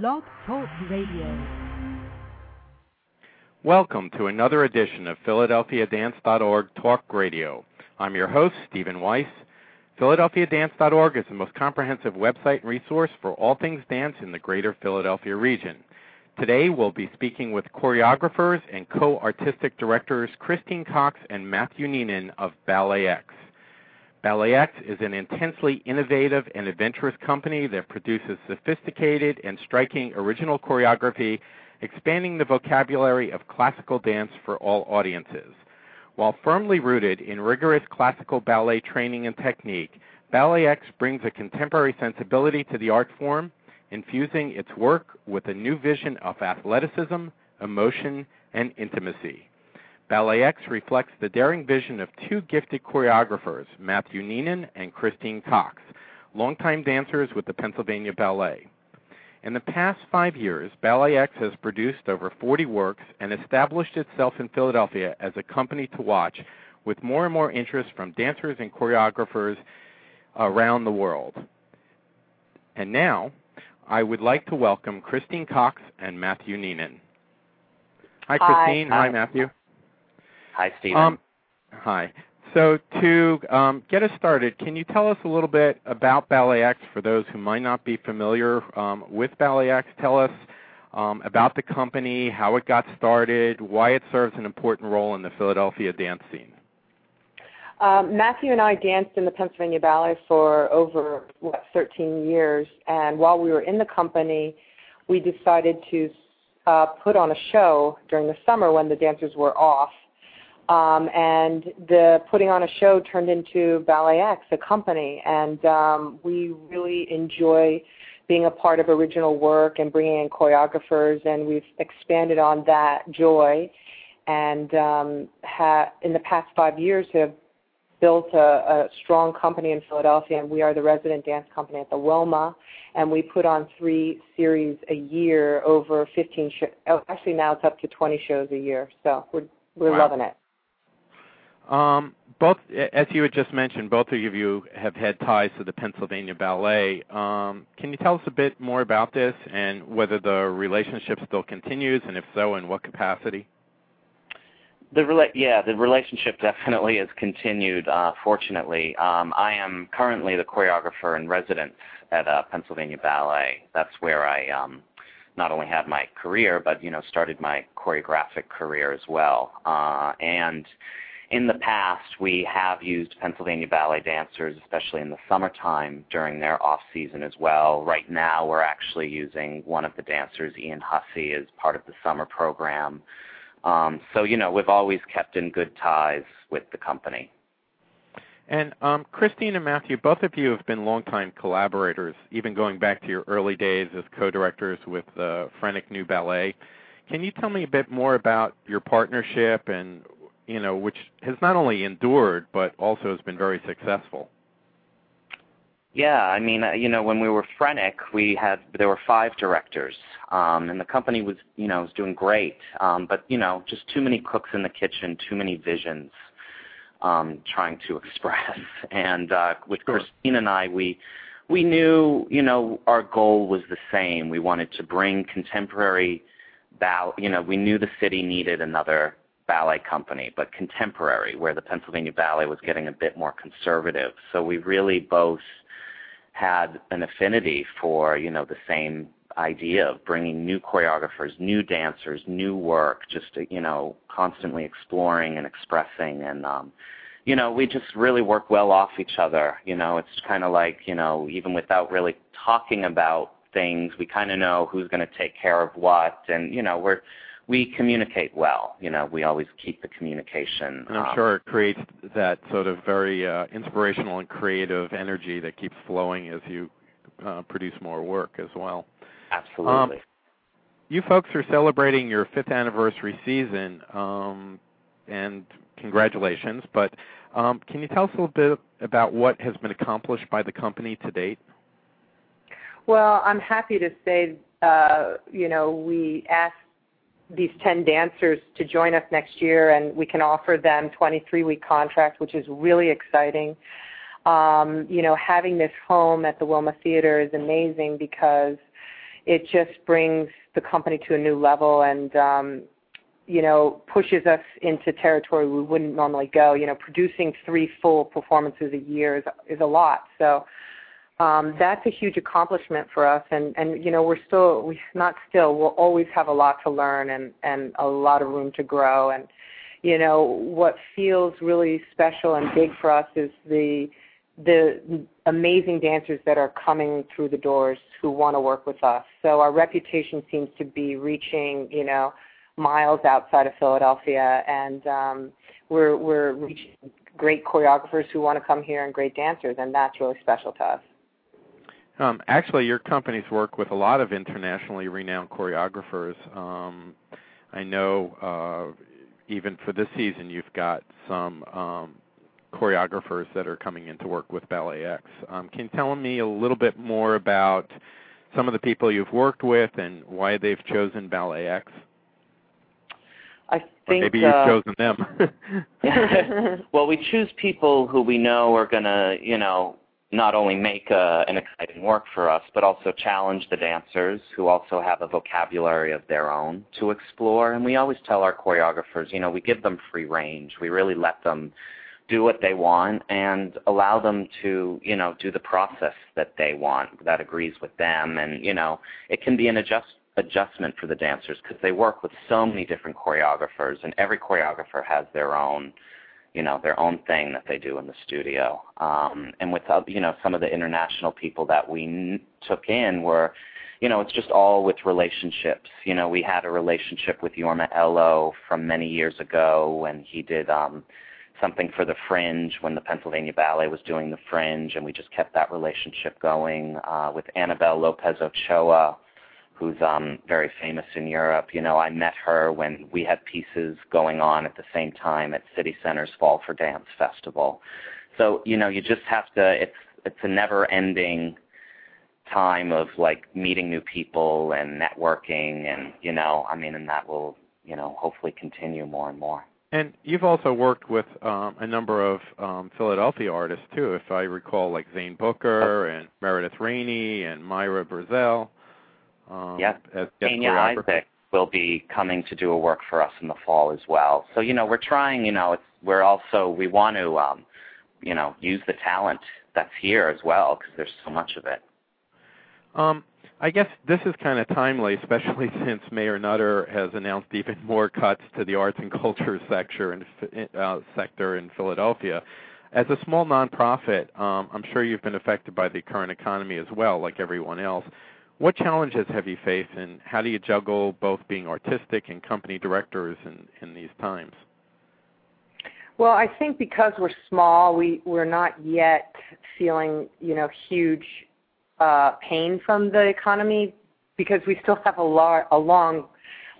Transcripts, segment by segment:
Blog Talk Radio. Welcome to another edition of PhiladelphiaDance.org Talk Radio. I'm your host, Stephen Weiss. PhiladelphiaDance.org is the most comprehensive website and resource for all things dance in the greater Philadelphia region. Today we'll be speaking with choreographers and co-artistic directors Christine Cox and Matthew Neenan of Ballet X. Ballet X is an intensely innovative and adventurous company that produces sophisticated and striking original choreography, expanding the vocabulary of classical dance for all audiences. While firmly rooted in rigorous classical ballet training and technique, Ballet X brings a contemporary sensibility to the art form, infusing its work with a new vision of athleticism, emotion, and intimacy. Ballet X reflects the daring vision of two gifted choreographers, Matthew Neenan and Christine Cox, longtime dancers with the Pennsylvania Ballet. In the past five years, Ballet X has produced over 40 works and established itself in Philadelphia as a company to watch with more and more interest from dancers and choreographers around the world. And now, I would like to welcome Christine Cox and Matthew Neenan. Hi, Christine. Hi, Hi Matthew. Hi, Stephen. Um, hi. So to um, get us started, can you tell us a little bit about Ballet X for those who might not be familiar um, with Ballet X? Tell us um, about the company, how it got started, why it serves an important role in the Philadelphia dance scene. Um, Matthew and I danced in the Pennsylvania Ballet for over what 13 years, and while we were in the company, we decided to uh, put on a show during the summer when the dancers were off um, and the putting on a show turned into Ballet X, a company, and um, we really enjoy being a part of original work and bringing in choreographers, and we've expanded on that joy, and um, ha- in the past five years have built a, a strong company in Philadelphia, and we are the resident dance company at the Wilma, and we put on three series a year over 15 shows. Oh, actually, now it's up to 20 shows a year, so we're we're Wow. loving it. Um, both, as you had just mentioned, both of you have had ties to the Pennsylvania Ballet. Um, can you tell us a bit more about this and whether the relationship still continues, and if so, in what capacity? the rela- yeah, the relationship definitely has continued. Uh, fortunately, um, I am currently the choreographer in residence at uh, Pennsylvania Ballet. That's where I um, not only had my career, but you know, started my choreographic career as well. Uh, and in the past, we have used Pennsylvania Ballet dancers, especially in the summertime during their off season as well. Right now, we're actually using one of the dancers, Ian Hussey, as part of the summer program. Um, so you know, we've always kept in good ties with the company. And um, Christine and Matthew, both of you have been longtime collaborators, even going back to your early days as co-directors with the Phrenic New Ballet. Can you tell me a bit more about your partnership and you know, which has not only endured but also has been very successful? Yeah, I mean, uh, you know, when we were Phrenic, we had there were five directors, um, and the company was, you know, was doing great. Um, but you know, just too many cooks in the kitchen, too many visions um, trying to express. And uh, with Sure. Christine and I, we we knew, you know, our goal was the same. We wanted to bring contemporary ball. You know, we knew the city needed another ballet company, but contemporary, where the Pennsylvania Ballet was getting a bit more conservative. So we really both had an affinity for you know the same idea of bringing new choreographers, new dancers, new work, just you know constantly exploring and expressing. And um you know we just really work well off each other you know. It's kind of like you know even without really talking about things we kind of know who's going to take care of what. And you know we're we communicate well you know we always keep the communication And I'm um, sure it creates that sort of very uh, inspirational and creative energy that keeps flowing as you uh, produce more work as well. absolutely You folks are celebrating your fifth anniversary season, um, and congratulations. But um, can you tell us a little bit about what has been accomplished by the company to date? Well, I'm happy to say, uh, you know, we asked these 10 dancers to join us next year, and we can offer them 23-week contracts, which is really exciting. Um, you know, having this home at the Wilma Theater is amazing because it just brings the company to a new level and um, you know pushes us into territory we wouldn't normally go. You know, producing three full performances a year is is a lot. So um, that's a huge accomplishment for us. And and you know we're still we not still we'll always have a lot to learn and and a lot of room to grow. And you know what feels really special and big for us is the the amazing dancers that are coming through the doors who want to work with us. So our reputation seems to be reaching, you know, miles outside of Philadelphia, and um, we're we're reaching great choreographers who want to come here and great dancers, and that's really special to us. Um, actually, your companies work with a lot of internationally renowned choreographers. Um, I know uh, even for this season, you've got some um, choreographers that are coming in to work with Ballet X. Um, can you tell me a little bit more about some of the people you've worked with and why they've chosen Ballet X? I think or maybe you've uh, chosen them. well, we choose people who we know are going to, you know, not only make a, an exciting work for us, but also challenge the dancers who also have a vocabulary of their own to explore. And we always tell our choreographers, you know, we give them free range. We really let them do what they want and allow them to, you know, do the process that they want that agrees with them. And, you know, it can be an adjust adjustment for the dancers because they work with so many different choreographers and every choreographer has their own you know their own thing that they do in the studio. Um and with uh, you know some of the international people that we took in were you know it's just all with relationships. You know we had a relationship with Jorma Elo from many years ago when he did um something for the fringe when the Pennsylvania Ballet was doing the fringe and we just kept that relationship going uh with Annabelle Lopez Ochoa who's um, very famous in Europe. You know, I met her when we had pieces going on at the same time at City Center's Fall for Dance Festival. So you know, you just have to. It's it's a never-ending time of like meeting new people and networking, and you know, I mean, and that will you know hopefully continue more and more. And you've also worked with um, a number of um, Philadelphia artists too, if I recall, like Zane Booker and Meredith Rainey and Myra Brazell. Um, Yep. as guest Tania choreographers. Isaac will be coming to do a work for us in the fall as well. So you know, we're trying. You know, it's we're also we want to um, you know use the talent that's here as well because there's so much of it. Um, I guess this is kind of timely, especially since Mayor Nutter has announced even more cuts to the arts and culture sector in, uh, sector in Philadelphia. As a small nonprofit, um, I'm sure you've been affected by the current economy as well, like everyone else. What challenges have you faced, and how do you juggle both being artistic and company directors in, in these times? Well, I think because we're small, we we're not yet feeling you know huge uh, pain from the economy because we still have a, lar- a long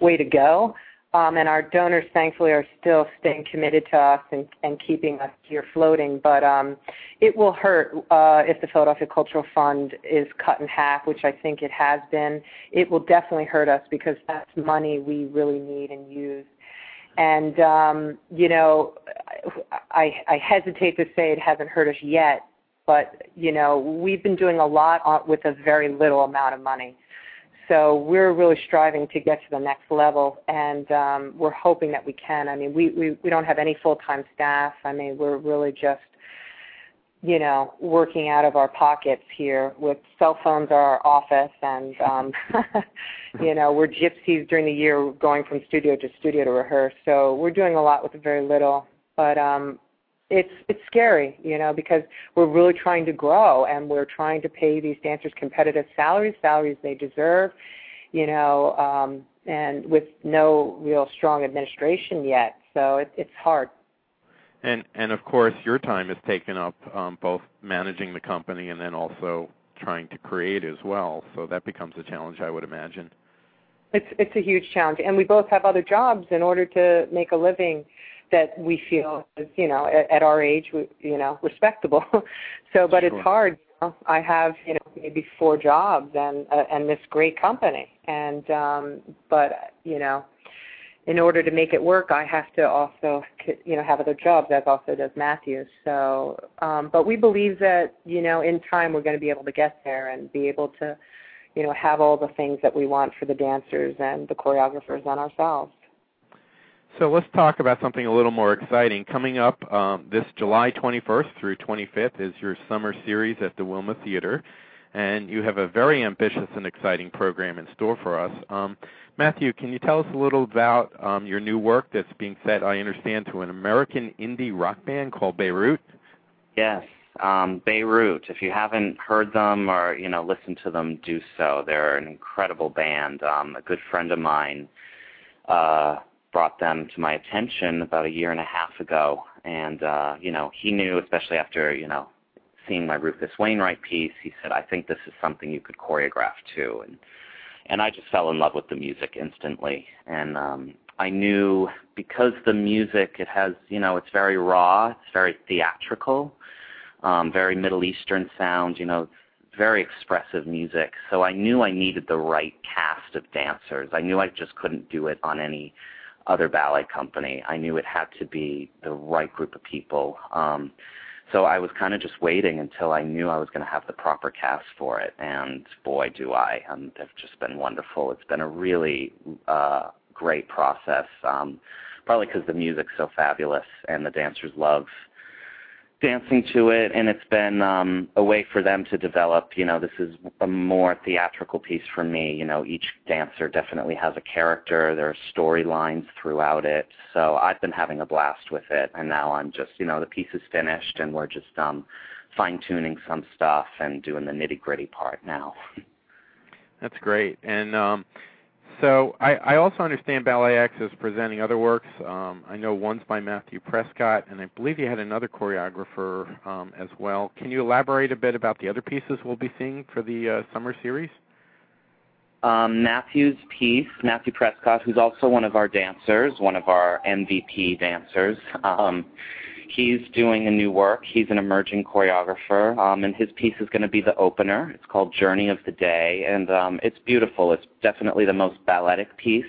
way to go. Um, and our donors, thankfully, are still staying committed to us and, and keeping us here floating. But um, it will hurt uh, if the Philadelphia Cultural Fund is cut in half, which I think it has been. It will definitely hurt us because that's money we really need and use. And um, you know, I, I hesitate to say it hasn't hurt us yet, but you know, we've been doing a lot with a very little amount of money. So we're really striving to get to the next level, and um, we're hoping that we can. I mean, we, we we don't have any full-time staff. I mean, we're really just, you know, working out of our pockets here. With cell phones are our office, and um, you know, we're gypsies during the year, going from studio to studio to rehearse. So we're doing a lot with very little. But um, it's it's scary, you know, because we're really trying to grow and we're trying to pay these dancers competitive salaries, salaries they deserve, you know, um, and with no real strong administration yet. So it, it's hard. And and of course, your time is taken up um, both managing the company and then also trying to create as well. So that becomes a challenge, I would imagine. It's it's a huge challenge, and we both have other jobs in order to make a living that we feel is you know at, at our age we, you know respectable. so, but Sure. it's hard. You know? I have you know maybe four jobs and uh, and this great company, and um, but you know in order to make it work, I have to also, you know, have other jobs, as also does Matthew. So, um, but we believe that, you know, in time we're going to be able to get there and be able to, you know, have all the things that we want for the dancers and the choreographers and ourselves. So let's talk about something a little more exciting. Coming up um, this July 21st through 25th is your summer series at the Wilma Theater, and you have a very ambitious and exciting program in store for us. Um, Matthew, can you tell us a little about um, your new work that's being set, I understand, to an American indie rock band called Beirut? Yes, um, Beirut. If you haven't heard them or you know listened to them, do so. They're an incredible band. Um, a good friend of mine uh, brought them to my attention about a year and a half ago, and uh, you know he knew, especially after you know seeing my Rufus Wainwright piece, he said, "I think this is something you could choreograph too." And and I just fell in love with the music instantly. And um, I knew because the music it has you know it's very raw, it's very theatrical, um, very Middle Eastern sound, you know, very expressive music. So I knew I needed the right cast of dancers. I knew I just couldn't do it on any other ballet company. I knew it had to be the right group of people. Um, so I was kind of just waiting until I knew I was going to have the proper cast for it, and boy, do I! Um, they've just been wonderful. It's been a really uh, great process, um, probably because the music's so fabulous and the dancers love dancing to it and it's been um a way for them to develop you know this is a more theatrical piece for me you know each dancer definitely has a character there are storylines throughout it so i've been having a blast with it and now i'm just you know the piece is finished and we're just um fine tuning some stuff and doing the nitty gritty part now. That's great and um so I, I also understand Ballet X is presenting other works. Um, I know one's by Matthew Prescott, and I believe you had another choreographer um, as well. Can you elaborate a bit about the other pieces we'll be seeing for the uh, summer series? Um, Matthew's piece, Matthew Prescott, who's also one of our dancers, one of our MVP dancers. Um, He's doing a new work. He's an emerging choreographer, um, and his piece is going to be the opener. It's called Journey of the Day, and um, it's beautiful. It's definitely the most balletic piece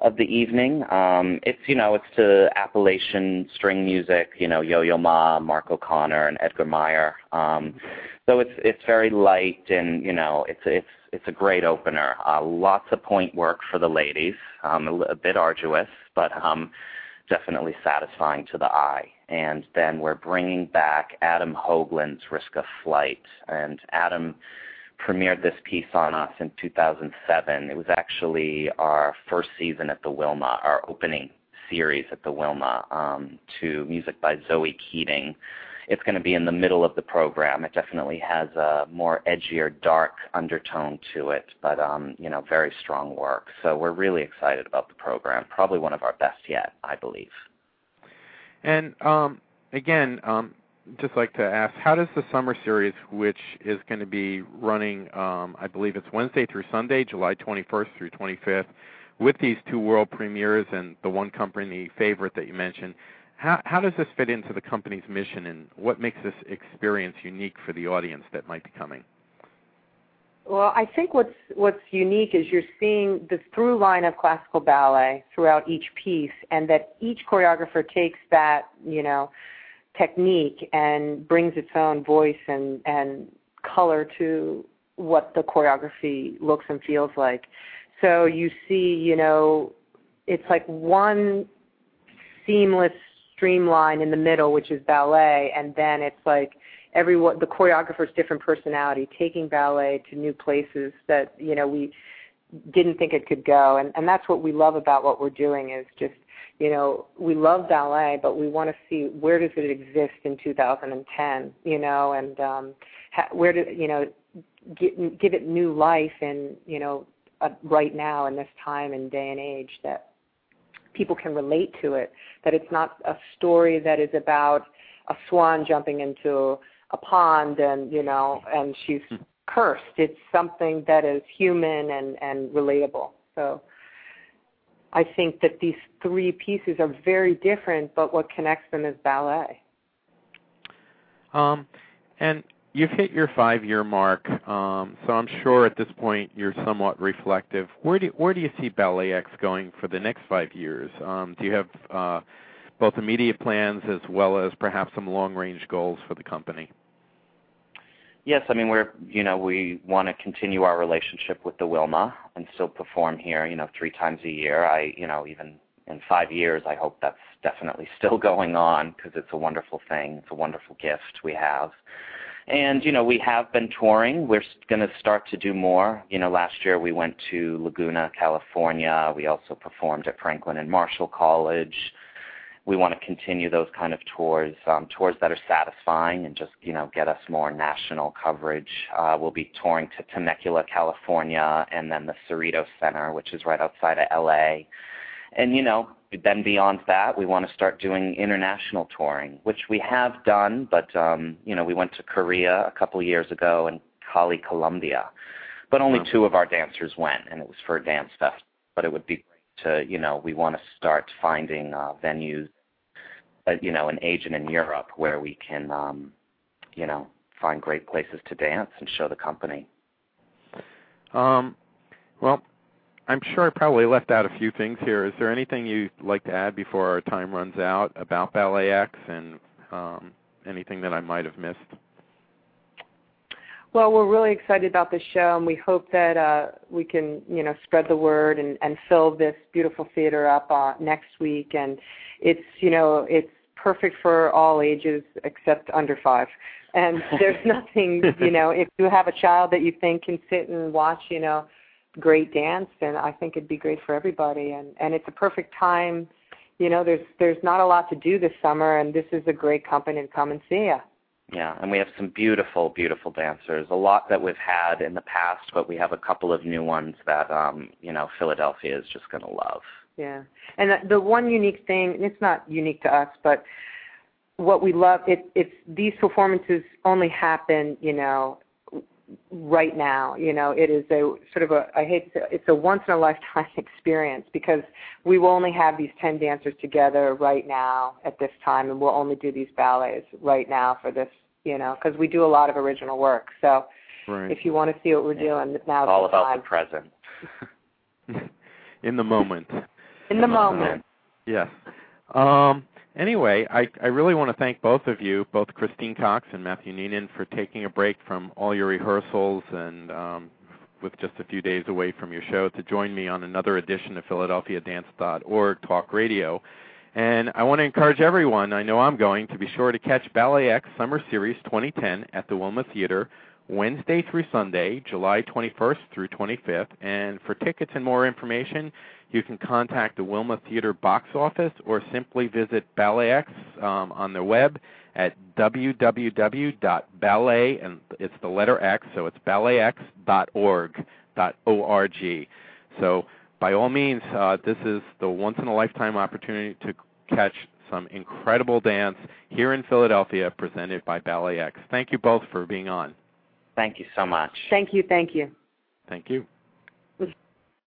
of the evening. Um, it's you know it's to Appalachian string music, you know Yo-Yo Ma, Mark O'Connor, and Edgar Meyer. Um, so it's it's very light, and you know it's it's it's a great opener. Uh, lots of pointe work for the ladies, um, a, a bit arduous, but um, definitely satisfying to the eye. And then we're bringing back Adam Hougland's Risk of Flight. And Adam premiered this piece on us in 2007. It was actually our first season at the Wilma, our opening series at the Wilma, um, to music by Zoe Keating it's going to be in the middle of the program. It definitely has a more edgier, dark undertone to it, but um, you know, very strong work. So we're really excited about the program. Probably one of our best yet, I believe. And um, again, um, just like to ask, how does the summer series, which is going to be running, um, I believe it's Wednesday through Sunday, July 21st through 25th, with these two world premieres and the one company favorite that you mentioned, how, how does this fit into the company's mission, and what makes this experience unique for the audience that might be coming? Well, I think what's what's unique is you're seeing the through line of classical ballet throughout each piece, and that each choreographer takes that you know technique and brings its own voice and and color to what the choreography looks and feels like. So you see, you know, it's like one seamless streamline in the middle, which is ballet, and then it's like everyone the choreographer's different personality, taking ballet to new places that you know we didn't think it could go, and and that's what we love about what we're doing is just you know we love ballet, but we want to see where does it exist in 2010, you know, and um, ha- where do you know give, give it new life in you know uh, right now in this time and day and age that people can relate to it. That it's not a story that is about a swan jumping into a pond and you know and she's hmm. cursed. It's something that is human and and relatable. So I think that these three pieces are very different, but what connects them is ballet. Um, and you've hit your five-year mark, um, so I'm sure at this point you're somewhat reflective. Where do you, where do you see Ballet X going for the next five years? Um, do you have uh, both immediate plans as well as perhaps some long-range goals for the company? Yes, I mean we're you know we want to continue our relationship with the Wilma and still perform here you know three times a year. I you know even in five years I hope that's definitely still going on because it's a wonderful thing. It's a wonderful gift we have. And you know we have been touring. We're going to start to do more. You know last year we went to Laguna, California. We also performed at Franklin and Marshall College we want to continue those kind of tours, um, tours that are satisfying and just you know get us more national coverage. Uh, we'll be touring to Temecula, California, and then the Cerritos Center, which is right outside of LA. And you know, then beyond that, we want to start doing international touring, which we have done. But um, you know, we went to Korea a couple of years ago and Cali, Colombia, but only two of our dancers went, and it was for a dance fest. But it would be great to you know we want to start finding uh, venues you know, an agent in Europe where we can, um, you know, find great places to dance and show the company. Um, well, I'm sure I probably left out a few things here. Is there anything you'd like to add before our time runs out about Ballet X and um, anything that I might have missed? Well, we're really excited about this show, and we hope that uh, we can, you know, spread the word and, and fill this beautiful theater up uh, next week. And it's, you know, it's perfect for all ages except under five. And there's nothing, you know, if you have a child that you think can sit and watch, you know, great dance, then I think it'd be great for everybody. And and it's a perfect time. You know, there's there's not a lot to do this summer, and this is a great company to come and see you. Yeah, and we have some beautiful, beautiful dancers. A lot that we've had in the past, but we have a couple of new ones that um, you know Philadelphia is just going to love. Yeah, and the, one unique thing, and it's not unique to us, but what we love, it, it's these performances only happen, you know, right now. You know, it is a sort of a, I hate to say, it's a once in a lifetime experience because we will only have these 10 dancers together right now at this time and we'll only do these ballets right now for this, you know, because we do a lot of original work. So right. if you want to see what we're doing, now it's all the about time. the present. In the moment. In the moment. Yes. Um, Anyway, I, I really want to thank both of you, both Christine Cox and Matthew Neenan, for taking a break from all your rehearsals and um, with just a few days away from your show to join me on another edition of PhiladelphiaDance.org Talk Radio. And I want to encourage everyone, I know I'm going, to be sure to catch Ballet X Summer Series 2010 at the Wilma Theater Wednesday through Sunday, July 21st through 25th. And for tickets and more information, you can contact the Wilma Theater box office or simply visit Ballet X um, on their web at www.ballet, and it's the letter X, so it's balletx.org. O-R-G. So by all means, uh, this is the once-in-a-lifetime opportunity to catch some incredible dance here in Philadelphia presented by Ballet X. Thank you both for being on. Thank you so much. Thank you, thank you. Thank you.